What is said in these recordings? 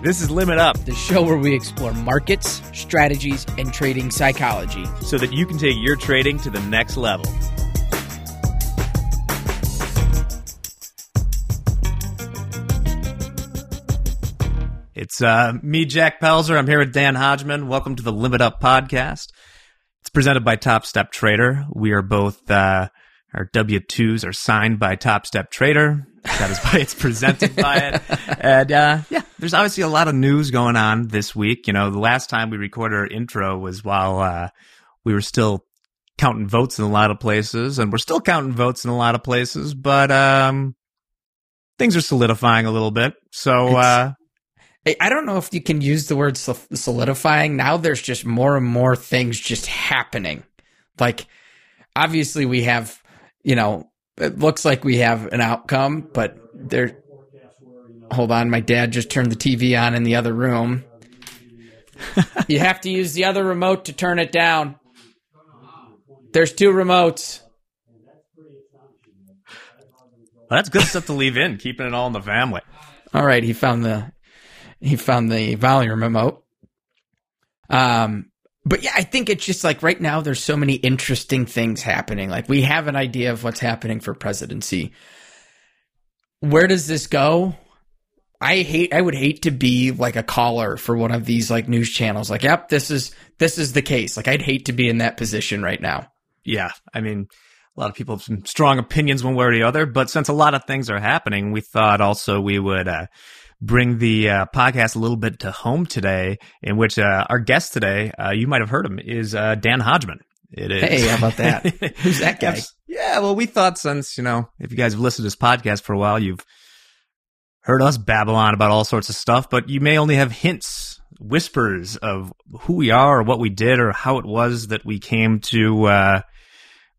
This is Limit Up, the show where we explore markets, strategies, and trading psychology so that you can take your trading to the next level. It's uh, me, Jack Pelzer. I'm here with Dan Hodgman. Welcome to the Limit Up podcast. It's presented by TopstepTrader. We are both uh, our W twos are signed by TopstepTrader. That is why it's presented by it. And uh, yeah, there's obviously a lot of news going on this week. You know, the last time we recorded our intro was while uh, we were still counting votes in a lot of places, and we're still counting votes in a lot of places, but um, things are solidifying a little bit. So. Uh, I don't know if you can use the word solidifying. Now there's just more and more things just happening. Like, obviously, we have, you know, it looks like we have an outcome, but there. Hold on, my dad just turned the TV on in the other room. you have to use the other remote to turn it down. There's two remotes. Well, that's good stuff to leave in, keeping it all in the family. All right, he found the he found the volume remote. Um, but yeah, I think it's just like right now there's so many interesting things happening. Like we have an idea of what's happening for presidency. Where does this go? I hate I would hate to be like a caller for one of these like news channels. Like, yep, this is this is the case. Like I'd hate to be in that position right now. Yeah. I mean, a lot of people have some strong opinions one way or the other, but since a lot of things are happening, we thought also we would uh, bring the uh, podcast a little bit to home today, in which uh, our guest today, uh, you might have heard him, is uh, Dan Hodgman. It is. Hey, how about that? Who's that guy? yeah, well, we thought since, you know, if you guys have listened to this podcast for a while, you've heard us babble on about all sorts of stuff, but you may only have hints, whispers of who we are or what we did or how it was that we came to uh,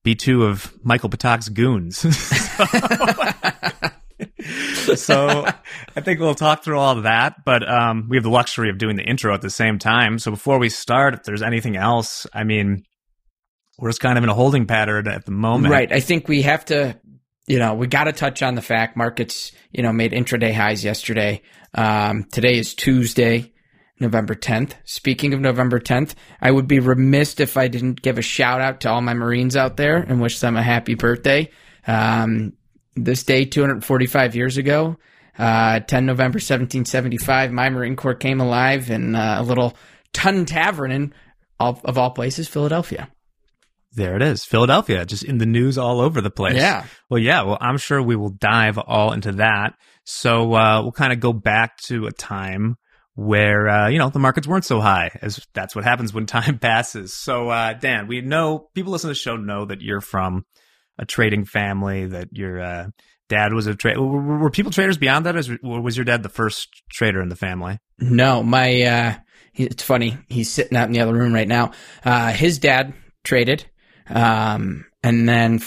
be two of Michael Patak's goons. so I think we'll talk through all that, but um, we have the luxury of doing the intro at the same time. So before we start, if there's anything else, I mean, we're just kind of in a holding pattern at the moment. Right. I think we have to, you know, we got to touch on the fact markets, you know, made intraday highs yesterday. Um, today is Tuesday. November 10th. Speaking of November 10th, I would be remiss if I didn't give a shout out to all my Marines out there and wish them a happy birthday. Um, this day 245 years ago, uh, 10 November 1775, my Marine Corps came alive in uh, a little Tun Tavern in, all, of all places, Philadelphia. There it is, Philadelphia, just in the news all over the place. Yeah. Well, yeah. Well, I'm sure we will dive all into that. So uh, we'll kind of go back to a time where uh, you know the markets weren't so high, as that's what happens when time passes. So, uh, Dan, we know people listen to the show know that you're from a trading family, that your uh, dad was a trader. Were, were, people traders beyond that, or was your dad the first trader in the family? No, my uh, he, it's funny. He's sitting out in the other room right now. Uh, his dad traded, um, and then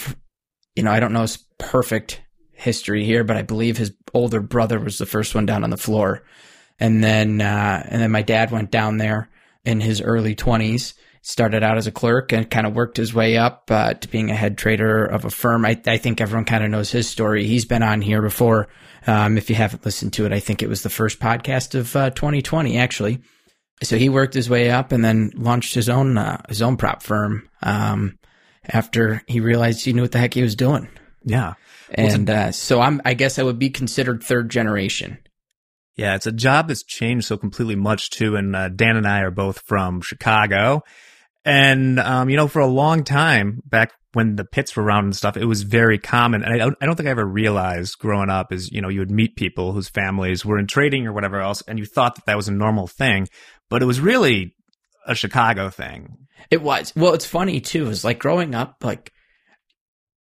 you know I don't know his perfect history here, but I believe his older brother was the first one down on the floor, and then uh, and then my dad went down there in his early twenties started out as a clerk and kind of worked his way up uh, to being a head trader of a firm. I, I think everyone kind of knows his story. He's been on here before. Um, if you haven't listened to it, I think it was the first podcast of uh, 2020, actually. So he worked his way up and then launched his own uh, his own prop firm um, after he realized he knew what the heck he was doing. Yeah, and uh, so I'm I guess I would be considered third generation. Yeah, it's a job that's changed so completely much too. And uh, Dan and I are both from Chicago, and, um, you know, for a long time back when the pits were around and stuff, it was very common. And I I don't think I ever realized growing up is, you know, you would meet people whose families were in trading or whatever else, and you thought that that was a normal thing, but it was really a Chicago thing. It was. Well, it's funny too, is like growing up, like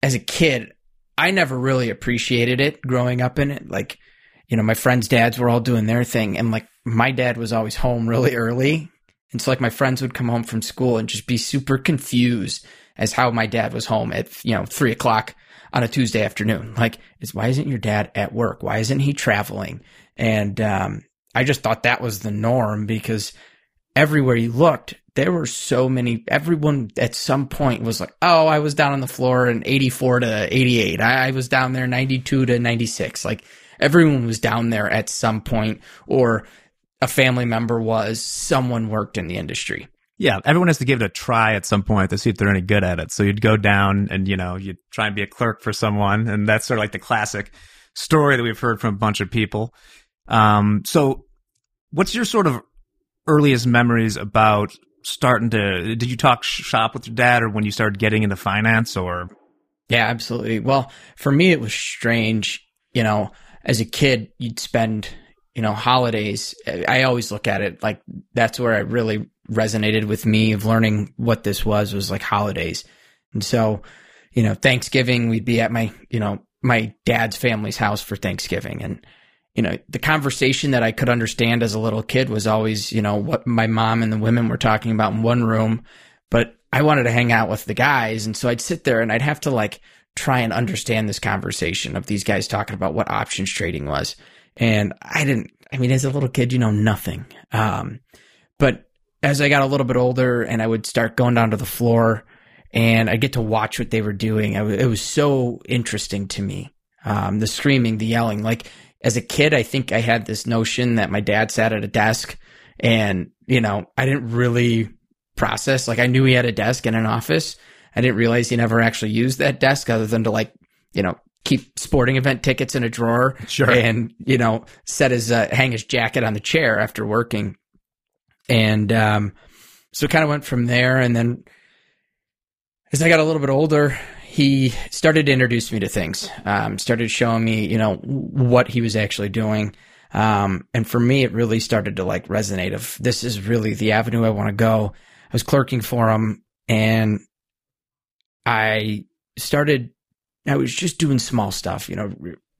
as a kid, I never really appreciated it growing up in it. Like, you know, my friends' dads were all doing their thing, and like my dad was always home really early and so like my friends would come home from school and just be super confused as how my dad was home at, you know, three o'clock on a Tuesday afternoon. Like, is why isn't your dad at work? Why isn't he traveling? And, um, I just thought that was the norm because everywhere you looked, there were so many, everyone at some point was like, oh, I was down on the floor in 84 to 88. I, was down there 92 to 96. Like everyone was down there at some point or a family member was, someone worked in the industry. Yeah, everyone has to give it a try at some point to see if they're any good at it. So you'd go down and, you know, you'd try and be a clerk for someone. And that's sort of like the classic story that we've heard from a bunch of people. Um, so what's your sort of earliest memories about starting to, did you talk shop with your dad or when you started getting into finance or? Yeah, absolutely. Well, for me, it was strange. You know, as a kid, you'd spend, you know, holidays. I always look at it like that's where it really resonated with me of learning what this was, was like holidays. And so, you know, Thanksgiving, we'd be at my, you know, my dad's family's house for Thanksgiving. And, you know, the conversation that I could understand as a little kid was always, you know, what my mom and the women were talking about in one room, but I wanted to hang out with the guys. And so I'd sit there and I'd have to like try and understand this conversation of these guys talking about what options trading was. And I didn't, I mean, as a little kid, you know, nothing. Um, but as I got a little bit older and I would start going down to the floor and I get to watch what they were doing, it was so interesting to me. Um, the screaming, the yelling, like as a kid, I think I had this notion that my dad sat at a desk and, you know, I didn't really process. Like I knew he had a desk in an office. I didn't realize he never actually used that desk other than to like, you know, keep sporting event tickets in a drawer sure. and, you know, set his, uh, hang his jacket on the chair after working. And, um, so it kind of went from there. And then as I got a little bit older, he started to introduce me to things, um, started showing me, you know, what he was actually doing. Um, and for me, it really started to like resonate of this is really the avenue I want to go. I was clerking for him and I started, I was just doing small stuff, you know,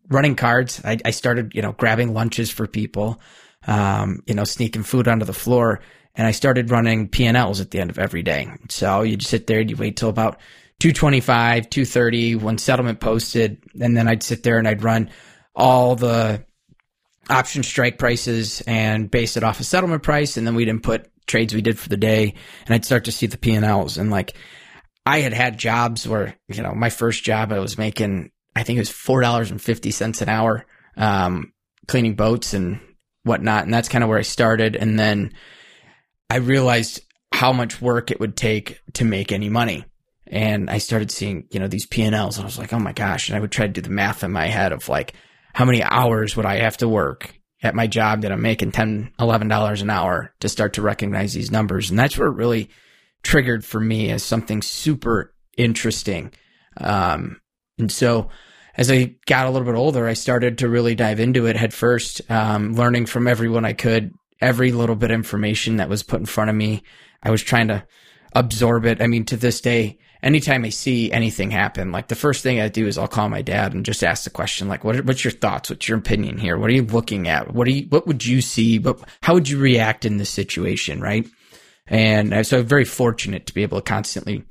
running cards. I, I started, you know, grabbing lunches for people, um, you know, sneaking food onto the floor. And I started running P&Ls at the end of every day. So you'd sit there and you wait till about 225, 230 when settlement posted. And then I'd sit there and I'd run all the option strike prices and base it off a settlement price. And then we'd input trades we did for the day and I'd start to see the P&Ls. And like I had had jobs where, you know, my first job I was making, I think it was $4.50 an hour, um, cleaning boats and whatnot. And that's kind of where I started. And then I realized how much work it would take to make any money. And I started seeing, you know, these P&Ls and I was like, oh my gosh. And I would try to do the math in my head of like, how many hours would I have to work at my job that I'm making 10, $11 an hour to start to recognize these numbers. And that's where it really triggered for me as something super interesting. Um, and so as I got a little bit older, I started to really dive into it head first, um, learning from everyone I could, every little bit of information that was put in front of me. I was trying to absorb it. I mean, to this day, anytime I see anything happen, like the first thing I do is I'll call my dad and just ask the question, like, what, what's your thoughts? What's your opinion here? What are you looking at? What do you, what would you see? But how would you react in this situation? Right. And so I'm very fortunate to be able to constantly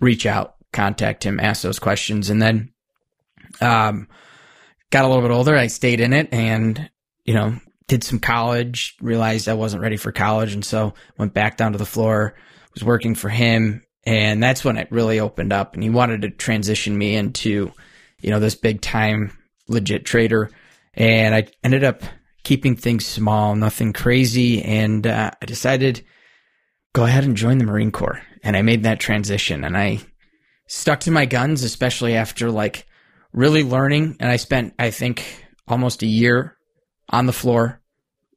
reach out, contact him, ask those questions. And then, um, got a little bit older. I stayed in it and, you know, did some college, realized I wasn't ready for college. And so went back down to the floor, was working for him and that's when it really opened up and he wanted to transition me into, you know, this big time legit trader. And I ended up keeping things small, nothing crazy. And uh, I decided go ahead and join the Marine Corps. And I made that transition and I stuck to my guns, especially after like really learning. And I spent, I think, almost a year on the floor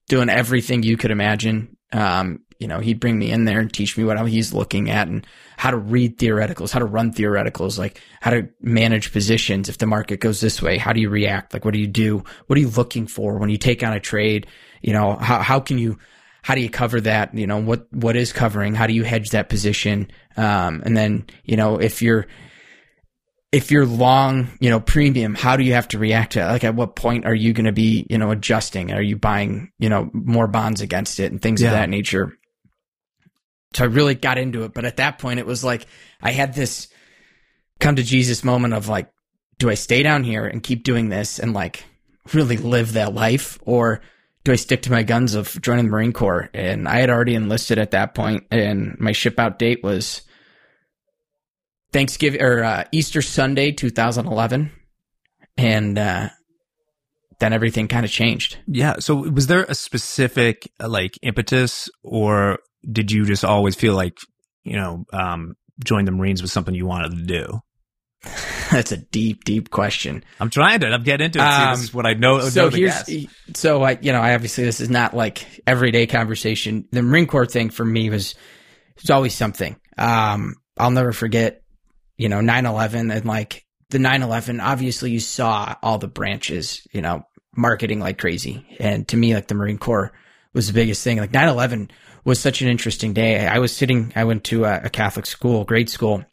doing everything you could imagine. Um, you know, he'd bring me in there and teach me what he's looking at and how to read theoreticals, how to run theoreticals, like how to manage positions. If the market goes this way, how do you react? Like, what do you do? What are you looking for when you take on a trade? You know, how, how can you, how do you cover that? You know, what, what is covering? How do you hedge that position? Um, and then, you know, if you're, if you're long, you know, premium, how do you have to react to it? Like at what point are you going to be, you know, adjusting? Are you buying, you know, more bonds against it and things yeah. of that nature? So I really got into it. But at that point, it was like I had this come to Jesus moment of like, do I stay down here and keep doing this and like really live that life? Or do I stick to my guns of joining the Marine Corps? And I had already enlisted at that point, and my ship out date was Thanksgiving or uh, Easter Sunday, 2011. And uh, then everything kind of changed. Yeah. So was there a specific like impetus or did you just always feel like, you know, um, join the Marines was something you wanted to do? That's a deep, deep question. I'm trying to. I'm getting into it. Um, this is what I know. so know here's guess. so I you know I obviously this is not like everyday conversation. The Marine Corps thing for me was was always something. Um, I'll never forget, you know, 9/11 and like the 9/11. Obviously, you saw all the branches, you know, marketing like crazy, and to me, like the Marine Corps was the biggest thing. Like 9/11 was such an interesting day. I was sitting. I went to a, Catholic school, grade school,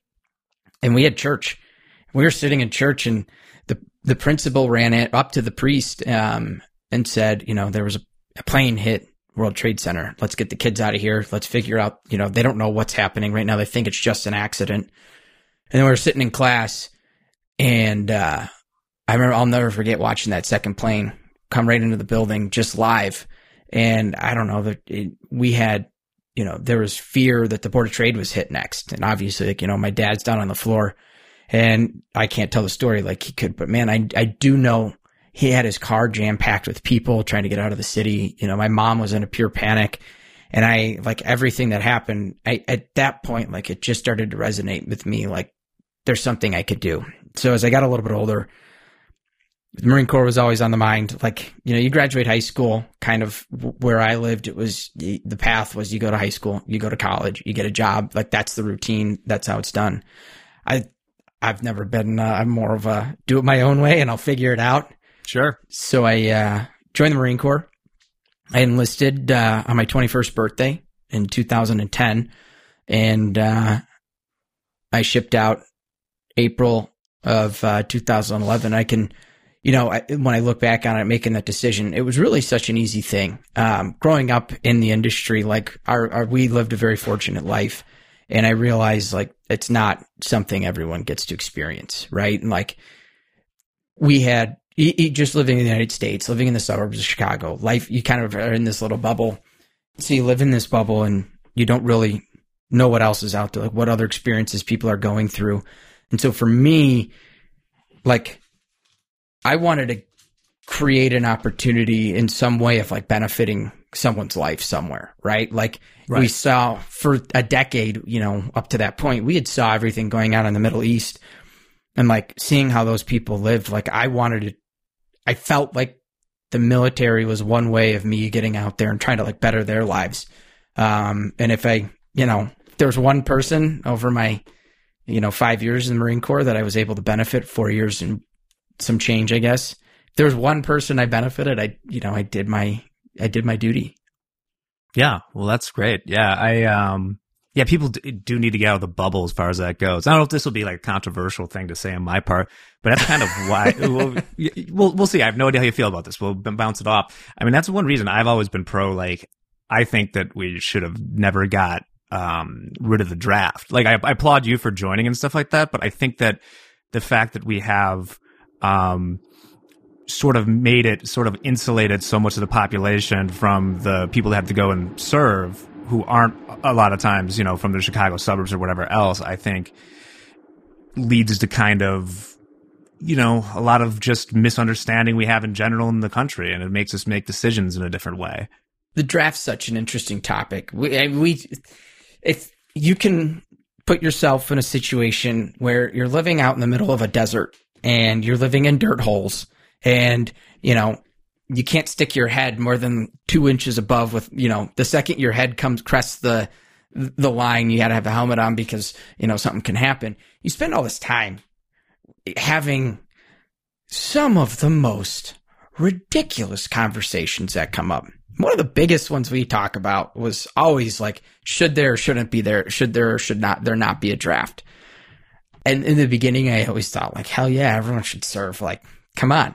and we had church. We were sitting in church and the the principal ran it up to the priest um, and said, you know, there was a, a plane hit World Trade Center. Let's get the kids out of here. Let's figure out, you know, they don't know what's happening right now. They think it's just an accident. And then we were sitting in class and uh, I remember I'll never forget watching that second plane come right into the building just live. And I don't know that we had, you know, there was fear that the Board of Trade was hit next. And obviously, like, you know, my dad's down on the floor and I can't tell the story like he could, but man, I, I do know he had his car jam packed with people trying to get out of the city. You know, my mom was in a pure panic and I like everything that happened. I, at that point, like it just started to resonate with me. Like there's something I could do. So as I got a little bit older, the Marine Corps was always on the mind. Like, you know, you graduate high school, kind of where I lived, it was the path was you go to high school, you go to college, you get a job. Like that's the routine. That's how it's done. I, I've never been, uh, I'm more of a do it my own way and I'll figure it out. Sure. So I, uh, joined the Marine Corps. I enlisted, uh, on my 21st birthday in 2010 and, uh, I shipped out April of, uh, 2011. I can, you know, I, when I look back on it, making that decision, it was really such an easy thing. Um, growing up in the industry, like our, our, we lived a very fortunate life. And I realized like it's not something everyone gets to experience, right? And like we had just living in the United States, living in the suburbs of Chicago, life, you kind of are in this little bubble. So you live in this bubble and you don't really know what else is out there, like what other experiences people are going through. And so for me, like I wanted to create an opportunity in some way of like benefiting someone's life somewhere, right? Like we saw for a decade, you know, up to that point, we had saw everything going on in the Middle East and like seeing how those people lived. Like I wanted to, I felt like the military was one way of me getting out there and trying to like better their lives. Um, and if I, you know, if there was one person over my, you know, five years in the Marine Corps that I was able to benefit, four years and some change, I guess. If there was one person I benefited, I, you know, I did my, I did my duty. Yeah. Well, that's great. Yeah. I, um, yeah, people do need to get out of the bubble as far as that goes. I don't know if this will be like a controversial thing to say on my part, but that's kind of why we'll, we'll, we'll see. I have no idea how you feel about this. We'll bounce it off. I mean, that's one reason I've always been pro, like, I think that we should have never got, um, rid of the draft. Like, I, I applaud you for joining and stuff like that, but I think that the fact that we have, um, sort of made it sort of insulated so much of the population from the people that have to go and serve who aren't a lot of times, you know, from the Chicago suburbs or whatever else, I think leads to kind of, you know, a lot of just misunderstanding we have in general in the country. And it makes us make decisions in a different way. the draft's such an interesting topic. We, we, if you can put yourself in a situation where you're living out in the middle of a desert and you're living in dirt holes and, you know, you can't stick your head more than two inches above with, you know, the second your head comes, crests the, the line, you got to have a helmet on because, you know, something can happen. You spend all this time having some of the most ridiculous conversations that come up. One of the biggest ones we talk about was always like, should there shouldn't be there? Should there should not there not be a draft? And in the beginning, I always thought like, hell yeah, everyone should serve. Like, come on.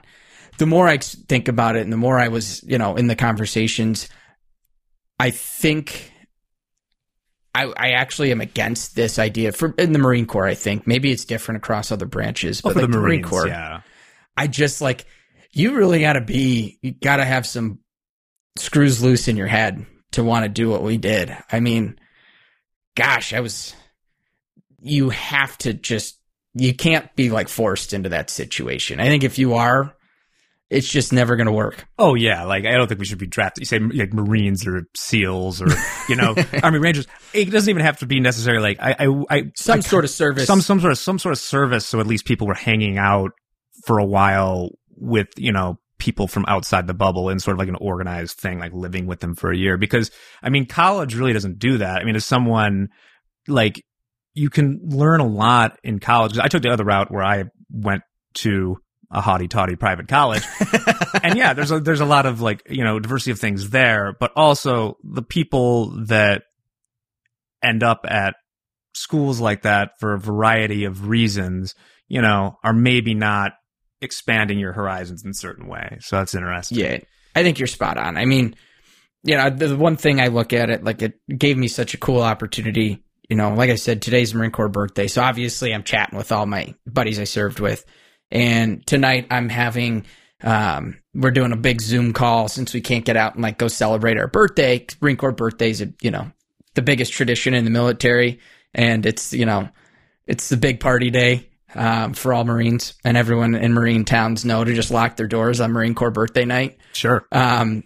The more I think about it and the more I was, you know, in the conversations, I think I, I actually am against this idea for in the Marine Corps. I think maybe it's different across other branches, oh, but for like the Marine Corps, yeah. I just like you really got to be you got to have some screws loose in your head to want to do what we did. I mean, gosh, I was you have to just you can't be like forced into that situation. I think if you are it's just never going to work. Oh yeah, like I don't think we should be drafted. You say like Marines or SEALs or you know Army Rangers. It doesn't even have to be necessarily like I I, I Some I- sort of service. some some sort of some sort of service. So at least people were hanging out for a while with you know people from outside the bubble in sort of like an organized thing, like living with them for a year. Because I mean, college really doesn't do that. I mean, as someone like you can learn a lot in college. I took the other route where I went to a haughty toddy private college. and yeah, there's a, there's a lot of like, you know, diversity of things there, but also the people that end up at schools like that for a variety of reasons, you know, are maybe not expanding your horizons in certain way. So that's interesting. Yeah, I think you're spot on. I mean, you know, the one thing I look at it like it gave me such a cool opportunity. You know, like I said, today's Marine Corps birthday, so obviously I'm chatting with all my buddies I served with, and tonight I'm having. Um, we're doing a big Zoom call since we can't get out and like go celebrate our birthday. Marine Corps birthdays, you know, the biggest tradition in the military, and it's you know, it's the big party day um, for all Marines, and everyone in Marine towns know to just lock their doors on Marine Corps birthday night. Sure. Um,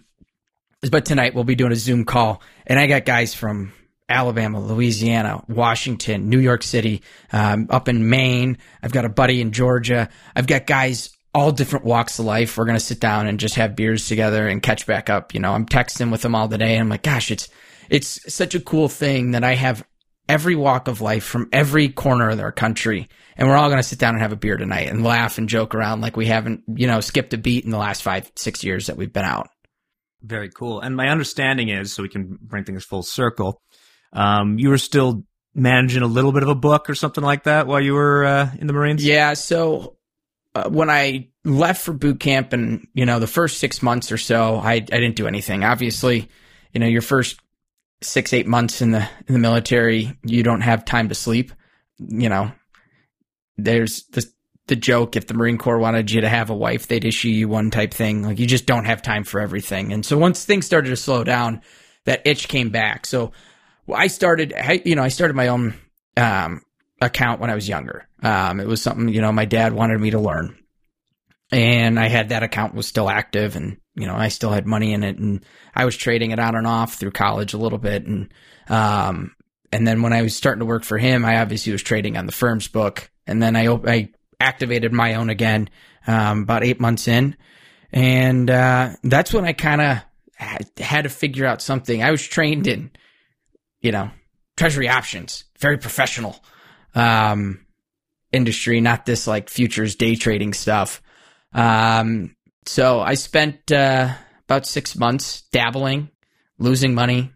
but tonight we'll be doing a Zoom call, and I got guys from Alabama, Louisiana, Washington, New York City, um, up in Maine. I've got a buddy in Georgia. I've got guys all different walks of life. We're gonna sit down and just have beers together and catch back up. You know, I'm texting with them all the day, and I'm like, gosh, it's it's such a cool thing that I have every walk of life from every corner of our country. And we're all going to sit down and have a beer tonight and laugh and joke around like we haven't, you know, skipped a beat in the last five, six years that we've been out. Very cool. And my understanding is, so we can bring things full circle, um, you were still managing a little bit of a book or something like that while you were uh, in the Marines? Yeah. So uh, when I left for boot camp and, you know, the first six months or so, I, I didn't do anything. Obviously, you know, your first six, eight months in the, in the military, you don't have time to sleep. You know, there's the, the joke if the Marine Corps wanted you to have a wife, they'd issue you one type thing. Like you just don't have time for everything. And so once things started to slow down, that itch came back. So I started, you know, I started my own um, account when I was younger. Um, it was something, you know, my dad wanted me to learn. And I had that account was still active and, you know, I still had money in it and I was trading it on and off through college a little bit. And, um, and then when I was starting to work for him, I obviously was trading on the firm's book. And then I, I activated my own again, um, about eight months in. And, uh, that's when I kind of had to figure out something. I was trained in, you know, treasury options, very professional, um, industry, not this like futures day trading stuff. Um, so I spent, uh, about six months dabbling, losing money,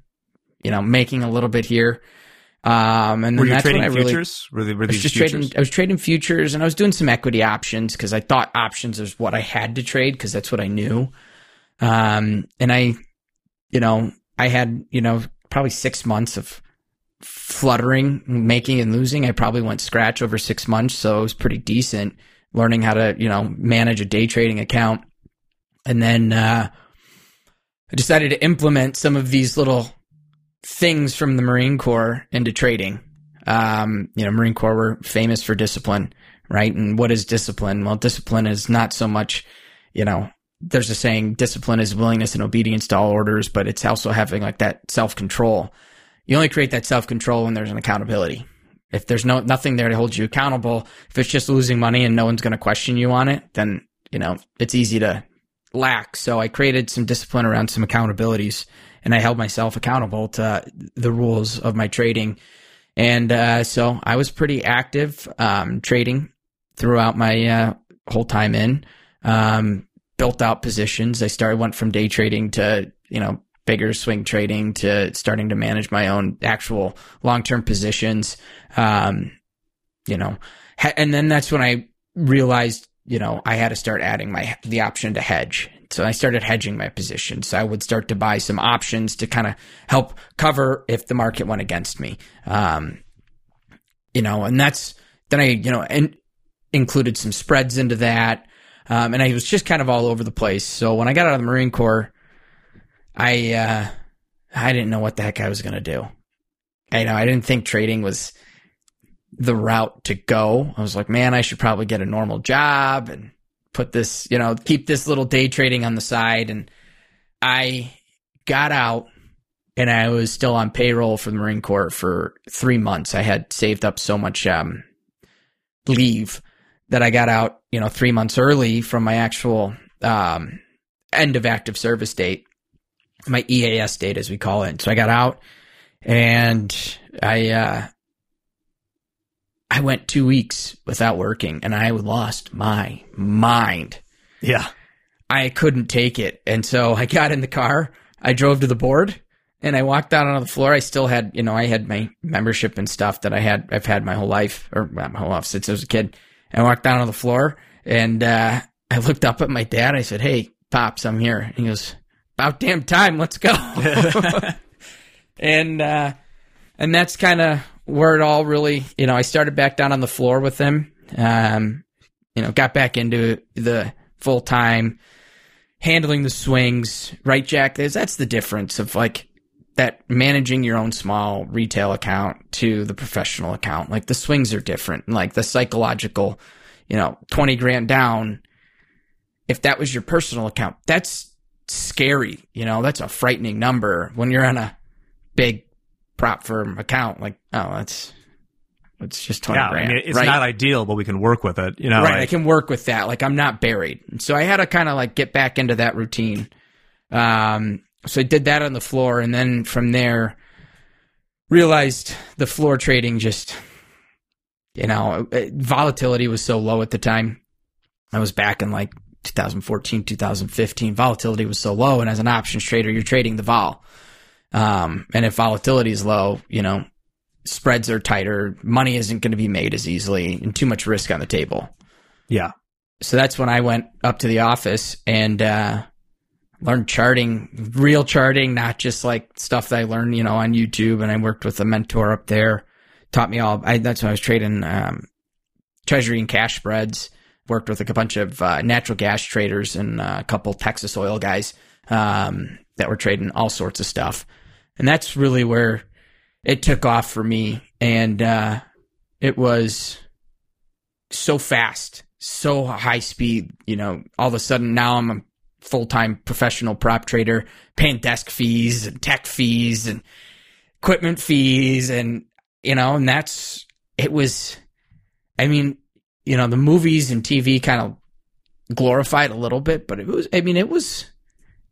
you know, making a little bit here. Um, and then Were you that's when trading I really, futures? Were, they, were I was just futures? trading. I was trading futures, and I was doing some equity options because I thought options was what I had to trade because that's what I knew. Um, and I, you know, I had you know probably six months of fluttering, making and losing. I probably went scratch over six months, so it was pretty decent. Learning how to you know manage a day trading account, and then uh, I decided to implement some of these little things from the Marine Corps into trading. Um, you know, Marine Corps were famous for discipline, right? And what is discipline? Well, discipline is not so much, you know, there's a saying discipline is willingness and obedience to all orders, but it's also having like that self control. You only create that self control when there's an accountability. If there's no nothing there to hold you accountable, if it's just losing money and no one's going to question you on it, then you know it's easy to lack. So I created some discipline around some accountabilities, and I held myself accountable to the rules of my trading. And uh, so I was pretty active um, trading throughout my uh, whole time in. Um, built out positions. I started went from day trading to you know bigger swing trading to starting to manage my own actual long term positions. Um, you know, and then that's when I realized you know I had to start adding my the option to hedge. So I started hedging my positions. So I would start to buy some options to kind of help cover if the market went against me. Um, you know, and that's then I you know and included some spreads into that. Um, and I was just kind of all over the place. So when I got out of the Marine Corps, I uh, I didn't know what the heck I was gonna do. I know I didn't think trading was the route to go. I was like, man, I should probably get a normal job and put this, you know, keep this little day trading on the side. And I got out and I was still on payroll for the Marine Corps for three months. I had saved up so much um, leave that I got out, you know, three months early from my actual um, end of active service date, my EAS date, as we call it. So I got out and I, uh, I went two weeks without working and I lost my mind. Yeah. I couldn't take it. And so I got in the car, I drove to the board and I walked out on the floor. I still had, you know, I had my membership and stuff that I had, I've had my whole life or my whole life since I was a kid. I walked down on the floor and, uh, I looked up at my dad. I said, Hey, pops, I'm here. And he goes, about damn time. Let's go. and, uh, and that's kind of where it all really, you know, I started back down on the floor with him. Um, you know, got back into the full time handling the swings, right, Jack? There's, that's the difference of like that managing your own small retail account to the professional account. Like the swings are different. Like the psychological, you know, 20 grand down. If that was your personal account, that's scary. You know, that's a frightening number when you're on a big prop firm account. Like, oh, that's it's just twenty yeah, grand. I mean, it's right? not ideal, but we can work with it. You know, right? I can work with that. Like, I'm not buried. So I had to kind of like get back into that routine. Um, so I did that on the floor, and then from there, realized the floor trading just, you know, volatility was so low at the time. I was back in like 2014, 2015. Volatility was so low, and as an options trader, you're trading the vol. Um, and if volatility is low, you know, spreads are tighter, money isn't going to be made as easily, and too much risk on the table. yeah. So that's when I went up to the office and uh, learned charting, real charting, not just like stuff that I learned, you know, on YouTube. And I worked with a mentor up there, taught me all. I, that's when I was trading um, treasury and cash spreads. Worked with like a bunch of uh, natural gas traders and uh, a couple Texas oil guys um, that were trading all sorts of stuff. And that's really where it took off for me. And uh, it was so fast, so high speed. You know, all of a sudden now I'm full time professional prop trader, paying desk fees and tech fees and equipment fees, and you know, and that's it was. I mean, you know, the movies and TV kind of glorified a little bit, but it was. I mean, it was.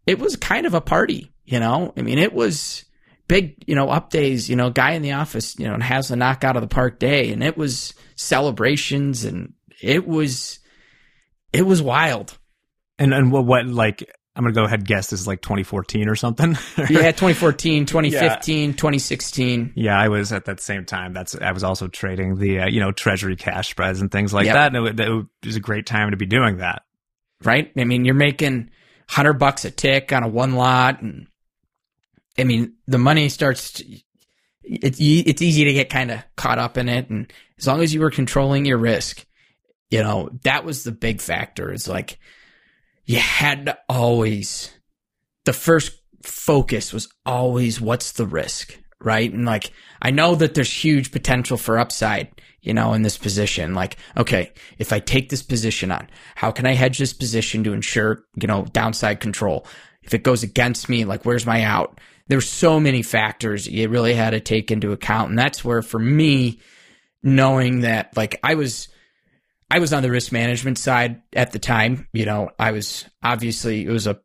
It was kind of a party, you know. I mean, it was big, you know, up days, you know, guy in the office, you know, and has a knock out of the park day. And it was celebrations and it was, it was wild. And and what what like I'm gonna go ahead and guess this is like 2014 or something. Yeah, 2014, 2015, 2016. Yeah, I was at that same time. That's I was also trading the uh, you know treasury cash spreads and things like Yep. that. And it, it was a great time to be doing that. right? I mean, you're making hundred bucks a tick on a one lot, and I mean, the money starts. To, it's it's easy to get kind of caught up in it, and as long as you were controlling your risk, you know that was the big factor. It's like you had to always the first focus was always what's the risk, right? And like I know that there's huge potential for upside, you know, in this position. Like, okay, if I take this position on, how can I hedge this position to ensure, you know, downside control? If it goes against me, like where's my out? There's so many factors you really had to take into account. And that's where for me, knowing that like I was I was on the risk management side at the time. You know, I was obviously it was a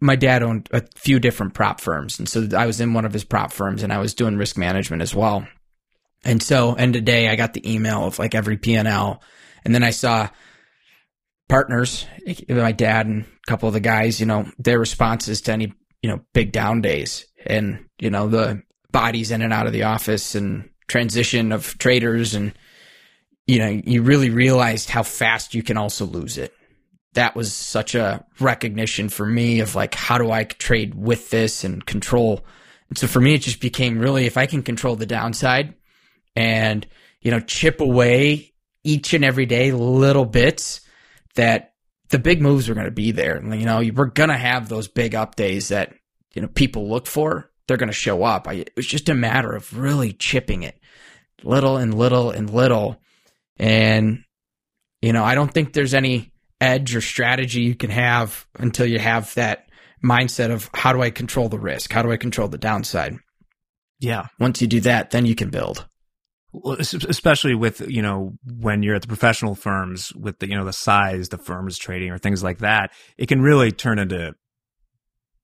my dad owned a few different prop firms, and so I was in one of his prop firms, and I was doing risk management as well. And so, end of day, I got the email of like every P and L, and then I saw partners, my dad and a couple of the guys, you know, their responses to any you know big down days, and you know the bodies in and out of the office and transition of traders and you know, you really realized how fast you can also lose it. That was such a recognition for me of like, how do I trade with this and control? And so for me, it just became really, if I can control the downside and, you know, chip away each and every day little bits that the big moves are going to be there. You know, we're going to have those big up days that, you know, people look for. They're going to show up. I, it was just a matter of really chipping it little and little and little. And, you know, I don't think there's any edge or strategy you can have until you have that mindset of how do I control the risk? How do I control the downside? Yeah. Once you do that, then you can build. Well, especially with you know when you're at the professional firms with the you know the size the firm is trading or things like that, it can really turn into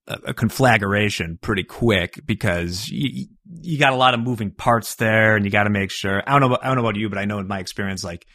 a, a conflagration pretty quick because you you got a lot of moving parts there, and you got to make sure. I don't know. About, I don't know about you, but I know in my experience, like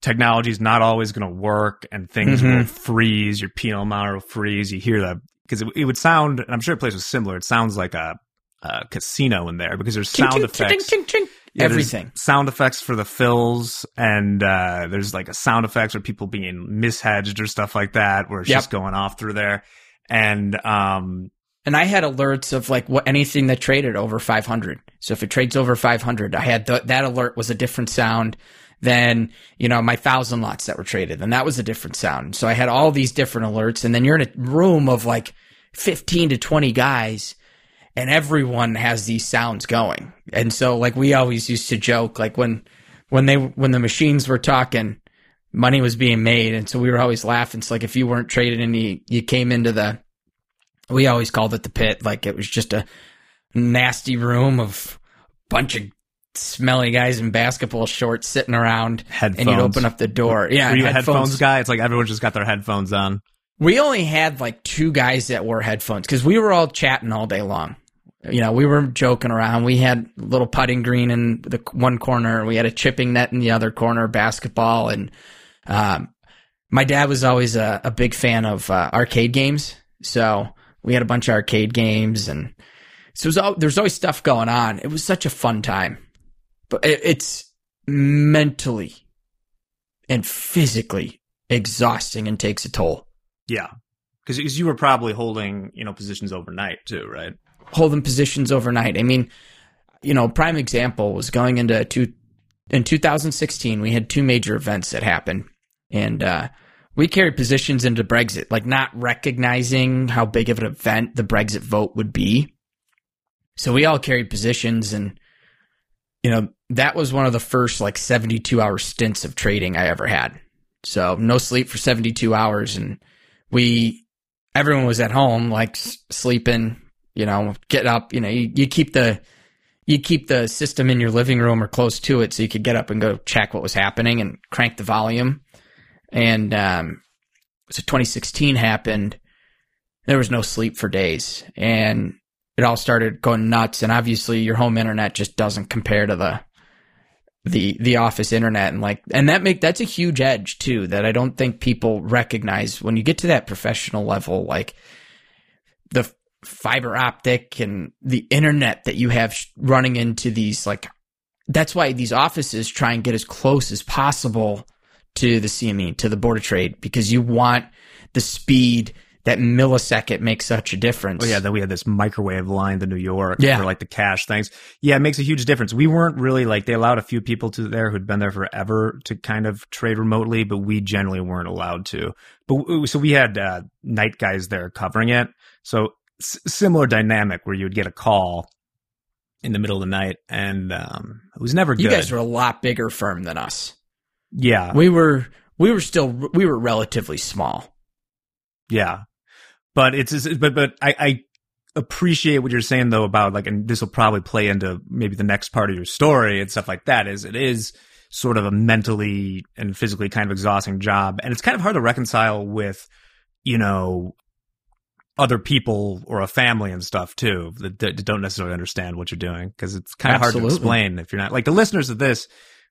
technology is not always going to work, and things Mhm. will freeze. Your Pinot Noir will freeze. You hear the because it, it would sound, and I'm sure the place was similar. It sounds like a, a casino in there because there's sound Ching, effects. ching, ching. Yeah, Everything. sound effects for the fills and uh there's like a sound effects or people being mishedged or stuff like that where it's Yep. just going off through there and um And I had alerts of like what anything that traded over 500. So if it trades over 500, I had th- that alert was a different sound than, you know, my thousand lots that were traded. And that was a different sound. So I had all these different alerts. And then you're in a room of like 15 to 20 guys and everyone has these sounds going. And so like we always used to joke, like when, when they, when the machines were talking, money was being made. And so we were always laughing. It's like if you weren't traded and you, you came into the, we always called it the pit. Like it was just a nasty room of bunch of smelly guys in basketball shorts sitting around headphones and you'd open up the door. Yeah. Were you a headphones. headphones guy it's like everyone just got their headphones on We only had like two guys that wore headphones because we were all chatting all day long. You know, we were joking around. We had little putting green in the one corner. We had a chipping net in the other corner, basketball. And um, my dad was always a, a big fan of uh, arcade games. So we had a bunch of arcade games. And so it was al- there's always stuff going on. It was such a fun time. But it, it's mentally and physically exhausting and takes a toll. yeah because you were probably holding you know positions overnight too right holding positions overnight. I mean, you know, prime example was going into two in 2016. We had two major events that happened, and uh, we carried positions into Brexit, like not recognizing how big of an event the Brexit vote would be. So we all carried positions, and you know that was one of the first like 72 hour stints of trading I ever had. So no sleep for 72 hours, and we everyone was at home, like sleeping, you know, get up, you know, you, you keep the, you keep the system in your living room or close to it so you could get up and go check what was happening and crank the volume. And, um, so 2016 happened. There was no sleep for days and it all started going nuts. And obviously your home internet just doesn't compare to the, the the office internet and like and that make that's a huge edge too that I don't think people recognize when you get to that professional level like the fiber optic and the internet that you have running into these like that's why these offices try and get as close as possible to the CME to the board of trade because you want the speed that millisecond makes such a difference. Oh yeah, then we had this microwave line to New York Yeah. for like the cash things. Yeah, it makes a huge difference. We weren't really like they allowed a few people to there who'd been there forever to kind of trade remotely, but we generally weren't allowed to. But so we had uh, night guys there covering it. So s- similar dynamic where you would get a call in the middle of the night, and um, it was never good. you guys were a lot bigger firm than us. Yeah, We were we were still we were relatively small. Yeah, but it's but but I, I appreciate what you're saying though about like, and this will probably play into maybe the next part of your story and stuff like that. Is it is sort of a mentally and physically kind of exhausting job, and it's kind of hard to reconcile with you know other people or a family and stuff too that, that don't necessarily understand what you're doing because it's kind of hard to explain if you're not like the listeners of this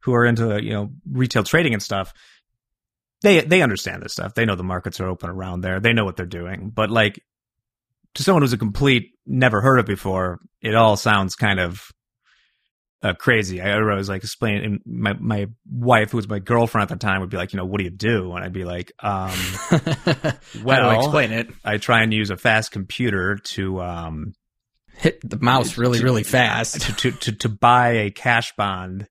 who are into you know retail trading and stuff they they understand this stuff. They know the markets are open around there. They know what they're doing. But like to someone who's a complete never heard of it before, it all sounds kind of uh, crazy. I, I was like explaining and my my wife, who was my girlfriend at the time, would be like, you know, what do you do? And I'd be like, um, How do well, I explain it? I try and use a fast computer to um Hit the mouse really really fast. to to to, to buy a cash bond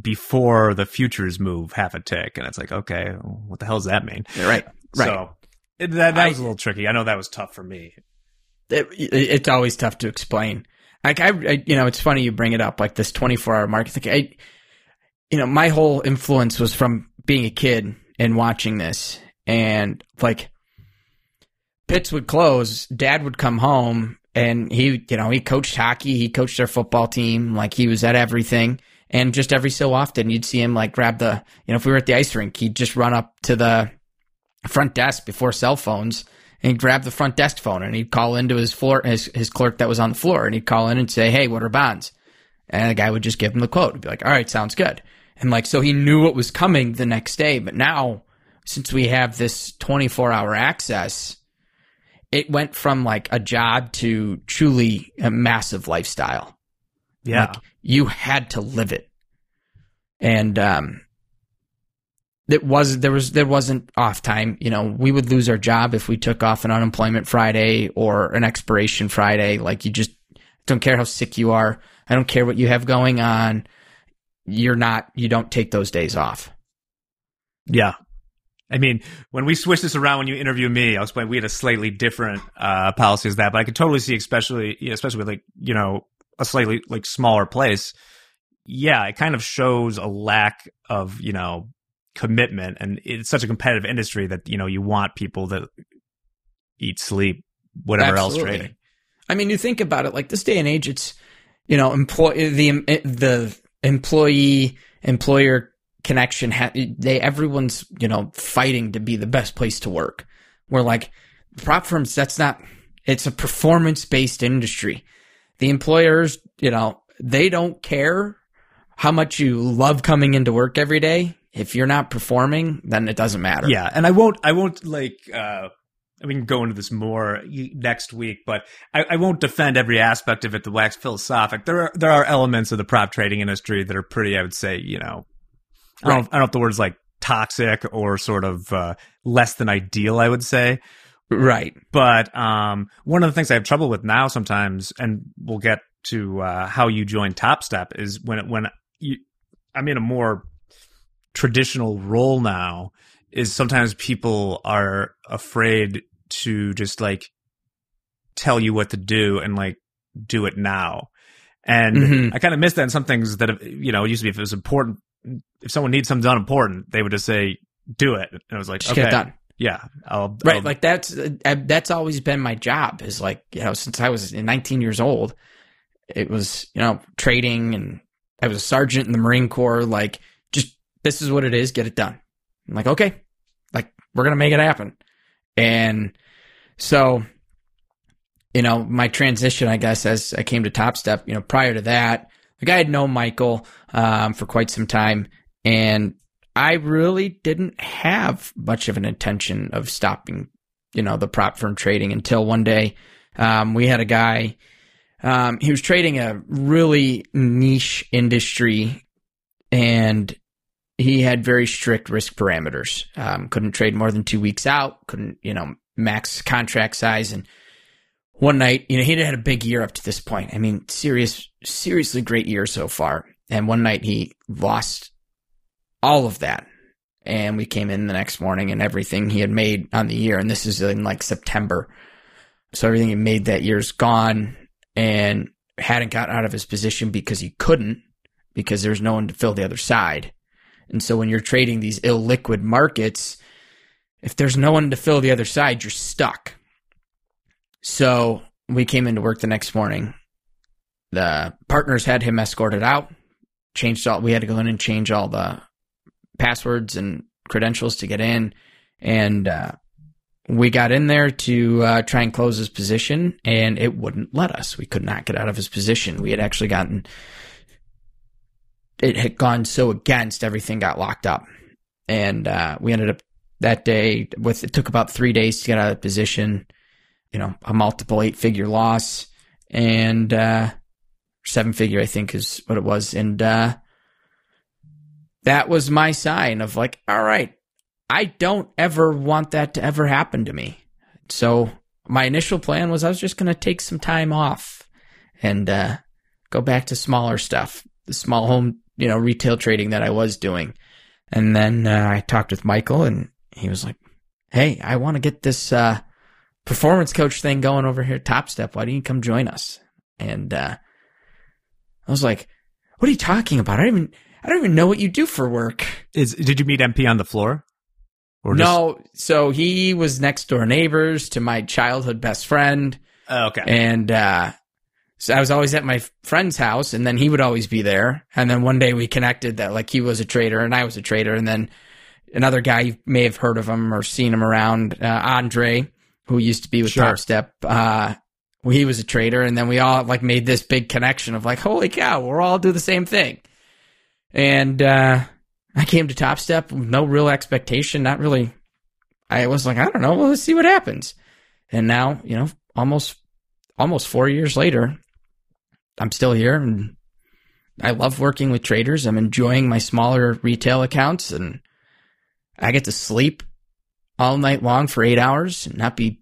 before the futures move half a tick, and it's like, okay, what the hell does that mean? right, right. So it, that that I- was a little tricky. I know that was tough for me. it, it- it's always tough to explain. Like I, I, you know, it's funny you bring it up, like this 24 hour market. Like I, you know, my whole influence was from being a kid and watching this, and like pits would close, Dad would come home, and he, you know, he coached hockey, he coached their football team, like he was at everything. And just every so often, you'd see him like grab the, you know, if we were at the ice rink, he'd just run up to the front desk before cell phones and grab the front desk phone and he'd call into his floor, his, his clerk that was on the floor and he'd call in and say, Hey, what are bonds? And the guy would just give him the quote. He'd be like, all right, sounds good. And like, so he knew what was coming the next day. But now, since we have this 24 hour access, it went from like a job to truly a massive lifestyle. Yeah. Like, you had to live it. And, um, it was there was there wasn't off time. You know, we would lose our job if we took off an unemployment Friday or an expiration Friday. Like you just don't care how sick you are. I don't care what you have going on. You're not you don't take those days off. Yeah. I mean, when we switched this around, when you interview me, I was playing, we had a slightly different uh, policy as that, but I could totally see, especially, especially with like, you know, a slightly like smaller place. Yeah, it kind of shows a lack of, you know, commitment and it's such a competitive industry that you know you want people that eat sleep whatever Absolutely. else trading i mean you think about it like this day and age it's you know employ the the employee employer connection they everyone's you know fighting to be the best place to work where like prop firms that's not it's a performance based industry the employers you know they don't care how much you love coming into work every day if you're not performing, then it doesn't matter. Yeah, and I won't. I won't like. uh we can go into this more next week, but I, I, won't defend every aspect of it to wax philosophic. There are there are elements of the prop trading industry that are pretty, I would say, you know, I don't, I don't know if the word's like toxic or sort of uh, less than ideal. I would say, right. But um, one of the things I have trouble with now sometimes, and we'll get to uh, how you join Topstep, is when when you, I'm in a more traditional role now is sometimes people are afraid to just like tell you what to do and like do it now. And mm-hmm. I kind of miss that in some things that, you know, it used to be if it was important, if someone needs something done important, they would just say, do it. And I was like, just okay. Get it done. Yeah. I'll, right. I'll, like that's, uh, that's always been my job is like, you know, since I was 19 years old, it was, you know, trading and I was a sergeant in the Marine Corps. Like, just this is what it is, get it done. I'm like, okay, like we're going to make it happen. And so, you know, my transition, I guess, as I came to Topstep, you know, prior to that, like I had known Michael um, for quite some time, and I really didn't have much of an intention of stopping, you know, the prop firm trading until one day um, we had a guy. Um, he was trading a really niche industry, and he had very strict risk parameters. Um, couldn't trade more than two weeks out. Couldn't, you know, max contract size. And one night, you know, he had had a big year up to this point. I mean, serious, seriously great year so far. And one night he lost all of that. And we came in the next morning and everything he had made on the year. And this is in like September. So everything he made that year's gone and hadn't gotten out of his position because he couldn't because there's no one to fill the other side. And so when you're trading these illiquid markets, if there's no one to fill the other side, you're stuck. So we came into work the next morning. The partners had him escorted out, changed all, we had to go in and change all the passwords and credentials to get in. And, uh, we got in there to uh, try and close his position, and it wouldn't let us. We could not get out of his position. We had actually gotten it had gone so against everything got locked up and uh, we ended up that day with it took about three days to get out of the position you know a multiple eight figure loss and uh, seven figure i think is what it was and uh, that was my sign of like all right i don't ever want that to ever happen to me so my initial plan was i was just going to take some time off and uh, go back to smaller stuff the small home you know, retail trading that I was doing. And then uh, I talked with Michael and he was like, Hey, I want to get this uh, performance coach thing going over here Topstep. Why don't you come join us? And uh, I was like, What are you talking about? I don't even I don't even know what you do for work. Is did you meet MP on the floor? Or just, no, so he was next door neighbors to my childhood best friend. Oh, okay. And uh, so I was always at my friend's house, and then he would always be there. And then one day we connected that like he was a trader and I was a trader, and then another guy you may have heard of him or seen him around, uh, Andre, who used to be with Sure. Topstep. Uh, he was a trader, and then we all like made this big connection of like, holy cow, we're all do the same thing. And uh, I came to Topstep with no real expectation, not really. I was like, I don't know, well, let's see what happens. And now, you know, almost almost four years later, I'm still here and I love working with traders. I'm enjoying my smaller retail accounts and I get to sleep all night long for eight hours and not be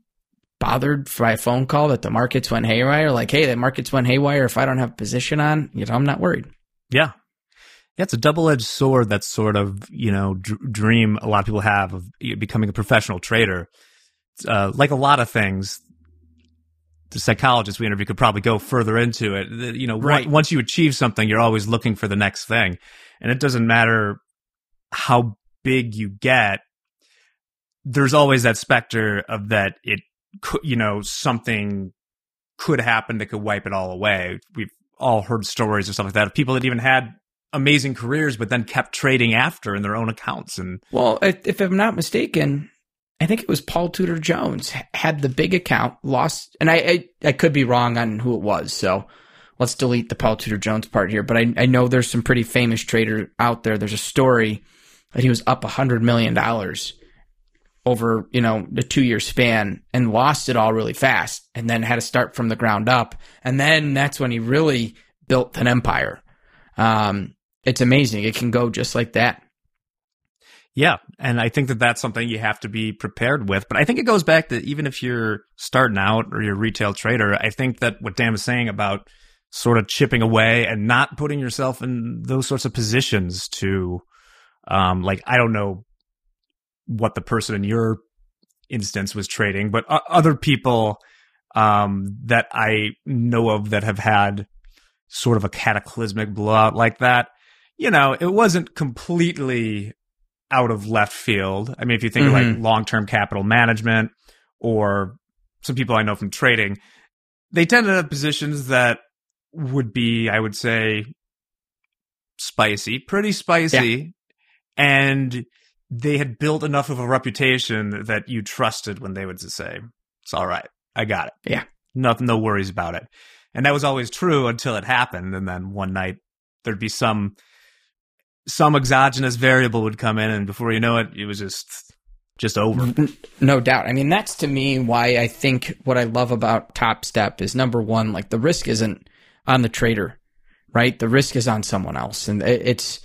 bothered by a phone call that the markets went haywire. Like, hey, the markets went haywire. If I don't have a position on, you know, I'm not worried. Yeah. Yeah, it's a double-edged sword that sort of, you know, dr- dream a lot of people have of becoming a professional trader. Uh, like a lot of things, the psychologist we interviewed could probably go further into it. You know, Right. once you achieve something, you're always looking for the next thing. And it doesn't matter how big you get, there's always that specter of that it could, you know, something could happen that could wipe it all away. We've all heard stories or stuff like that of people that even had amazing careers, but then kept trading after in their own accounts. And Well, if I'm not mistaken, I think it was Paul Tudor Jones had the big account lost, and I, I I could be wrong on who it was. So let's delete the Paul Tudor Jones part here. But I I know there's some pretty famous trader out there. There's a story that he was up a hundred million dollars over you know the two year span and lost it all really fast, and then had to start from the ground up, and then that's when he really built an empire. Um, it's amazing. It can go just like that. yeah, and I think that that's something you have to be prepared with. But I think it goes back to even if you're starting out or you're a retail trader, I think that what Dan was saying about sort of chipping away and not putting yourself in those sorts of positions to, um, like, I don't know what the person in your instance was trading, but other people, um, that I know of that have had sort of a cataclysmic blowout like that, you know, it wasn't completely out of left field. I mean, if you think of like Mhm. long term capital management or some people I know from trading, they tend to have positions that would be, I would say, spicy, pretty spicy. And they had built enough of a reputation that you trusted when they would just say, it's all right. I got it. Yeah. Nothing, no worries about it. And that was always true until it happened. And then one night there'd be some, some exogenous variable would come in. And before you know it, it was just, just over. No doubt. I mean, that's to me why I think what I love about Topstep is number one, like the risk isn't on the trader, right? The risk is on someone else. And it's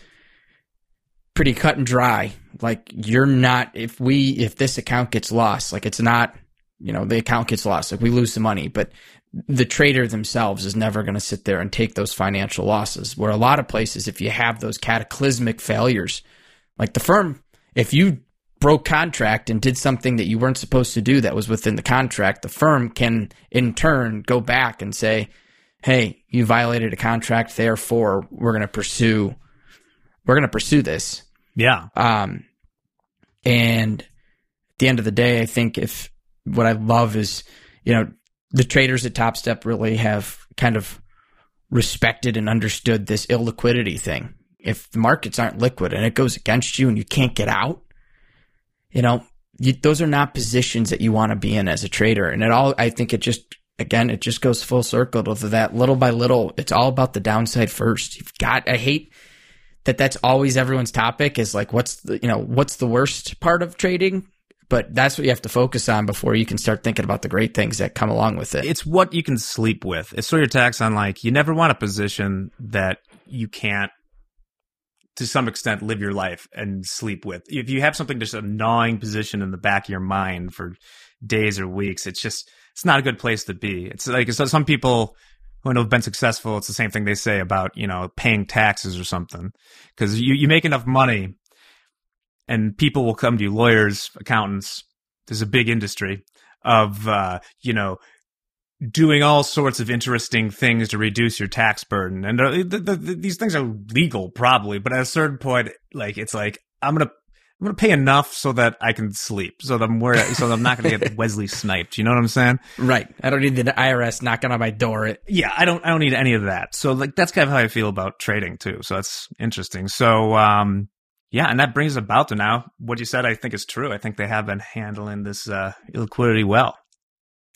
pretty cut and dry. Like you're not, if we, if this account gets lost, like it's not, you know, the account gets lost, like we lose the money, but the trader themselves is never going to sit there and take those financial losses. Where a lot of places, if you have those cataclysmic failures, like the firm, if you broke contract and did something that you weren't supposed to do that was within the contract, the firm can in turn go back and say, "Hey, you violated a contract, therefore we're going to pursue we're going to pursue this." Yeah. Um, and at the end of the day, I think if what I love is, you know, the traders at Topstep really have kind of respected and understood this illiquidity thing. If the markets aren't liquid and it goes against you and you can't get out, you know, you, those are not positions that you want to be in as a trader. And it all, I think it just, again, it just goes full circle to that little by little. It's all about the downside first. You've got, I hate that that's always everyone's topic is like, what's the, you know, what's the worst part of trading? But that's what you have to focus on before you can start thinking about the great things that come along with it. It's what you can sleep with. It's sort of your tax on like, you never want a position that you can't to some extent live your life and sleep with. If you have something just a gnawing position in the back of your mind for days or weeks, it's just it's not a good place to be. It's like so some people who have been successful, it's the same thing they say about, you know, paying taxes or something. Cause you, you make enough money and people will come to you, lawyers, accountants. There's a big industry of, uh, you know, doing all sorts of interesting things to reduce your tax burden. And uh, the, the, the, these things are legal probably, but at a certain point, like, it's like, I'm going to, I'm to pay enough so that I can sleep, so that I'm where, so that I'm not going to get Wesley sniped. You know what I'm saying? Right. I don't need the IRS knocking on my door. Yeah, I don't. I don't need any of that. So like that's kind of how I feel about trading too. So that's interesting. So um, yeah, and that brings us about to now. What you said, I think, is true. I think they have been handling this uh, liquidity well.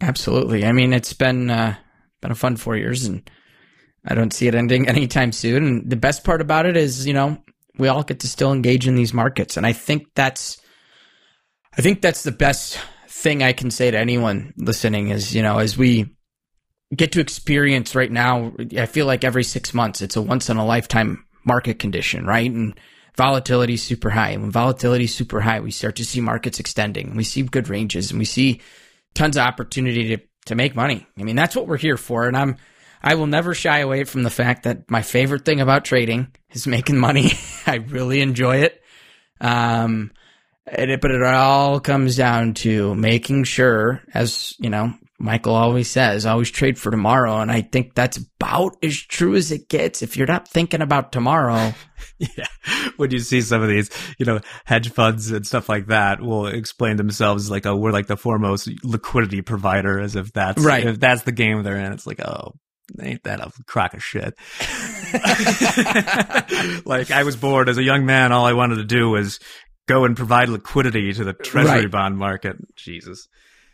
Absolutely. I mean, it's been uh, been a fun four years, and I don't see it ending anytime soon. And the best part about it is, you know, we all get to still engage in these markets. And I think that's, I think that's the best thing I can say to anyone listening is, you know, as we get to experience right now, I feel like every six months, it's a once in a lifetime market condition, right? And volatility is super high. And when volatility is super high, we start to see markets extending. We see good ranges and we see tons of opportunity to, to make money. I mean, that's what we're here for. And I'm, I will never shy away from the fact that my favorite thing about trading is making money. I really enjoy it. Um, it, but it all comes down to making sure, as you know, Michael always says, always trade for tomorrow. And I think that's about as true as it gets. If you're not thinking about tomorrow. yeah. When you see some of these, you know, hedge funds and stuff like that will explain themselves like, oh, we're like the foremost liquidity provider as if that's, right. if that's the game they're in. It's like, oh, ain't that a crock of shit? like I was bored as a young man. All I wanted to do was go and provide liquidity to the treasury right. bond market. Jesus.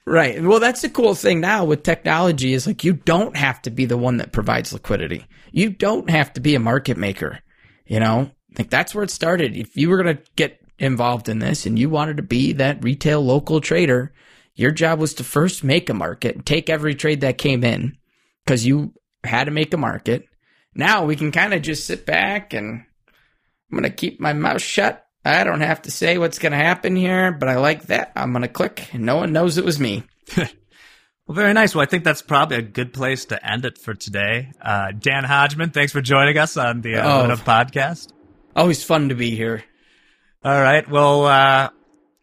Right. Well, that's the cool thing now with technology is like you don't have to be the one that provides liquidity. You don't have to be a market maker. You know, like that's where it started. If you were going to get involved in this and you wanted to be that retail local trader, your job was to first make a market, take every trade that came in because you had to make a market. Now we can kind of just sit back and I'm going to keep my mouth shut. I don't have to say what's going to happen here, but I like that. I'm going to click and no one knows it was me. well, very nice. Well, I think that's probably a good place to end it for today. Uh, Dan Hodgman, thanks for joining us on the uh, oh, podcast. Always fun to be here. All right. Well, uh,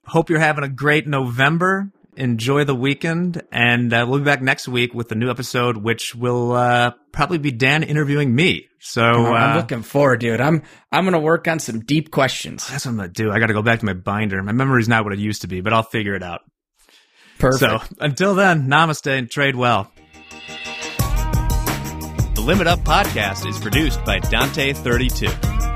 hope you're having a great November enjoy the weekend, and uh, we'll be back next week with a new episode, which will uh, probably be Dan interviewing me. So oh, I'm uh, looking forward to it. I'm I'm gonna work on some deep questions. That's what I'm gonna do. I got to go back to my binder. My memory's not what it used to be, but I'll figure it out. Perfect. So until then, namaste and trade well. The Limit Up podcast is produced by Dante32.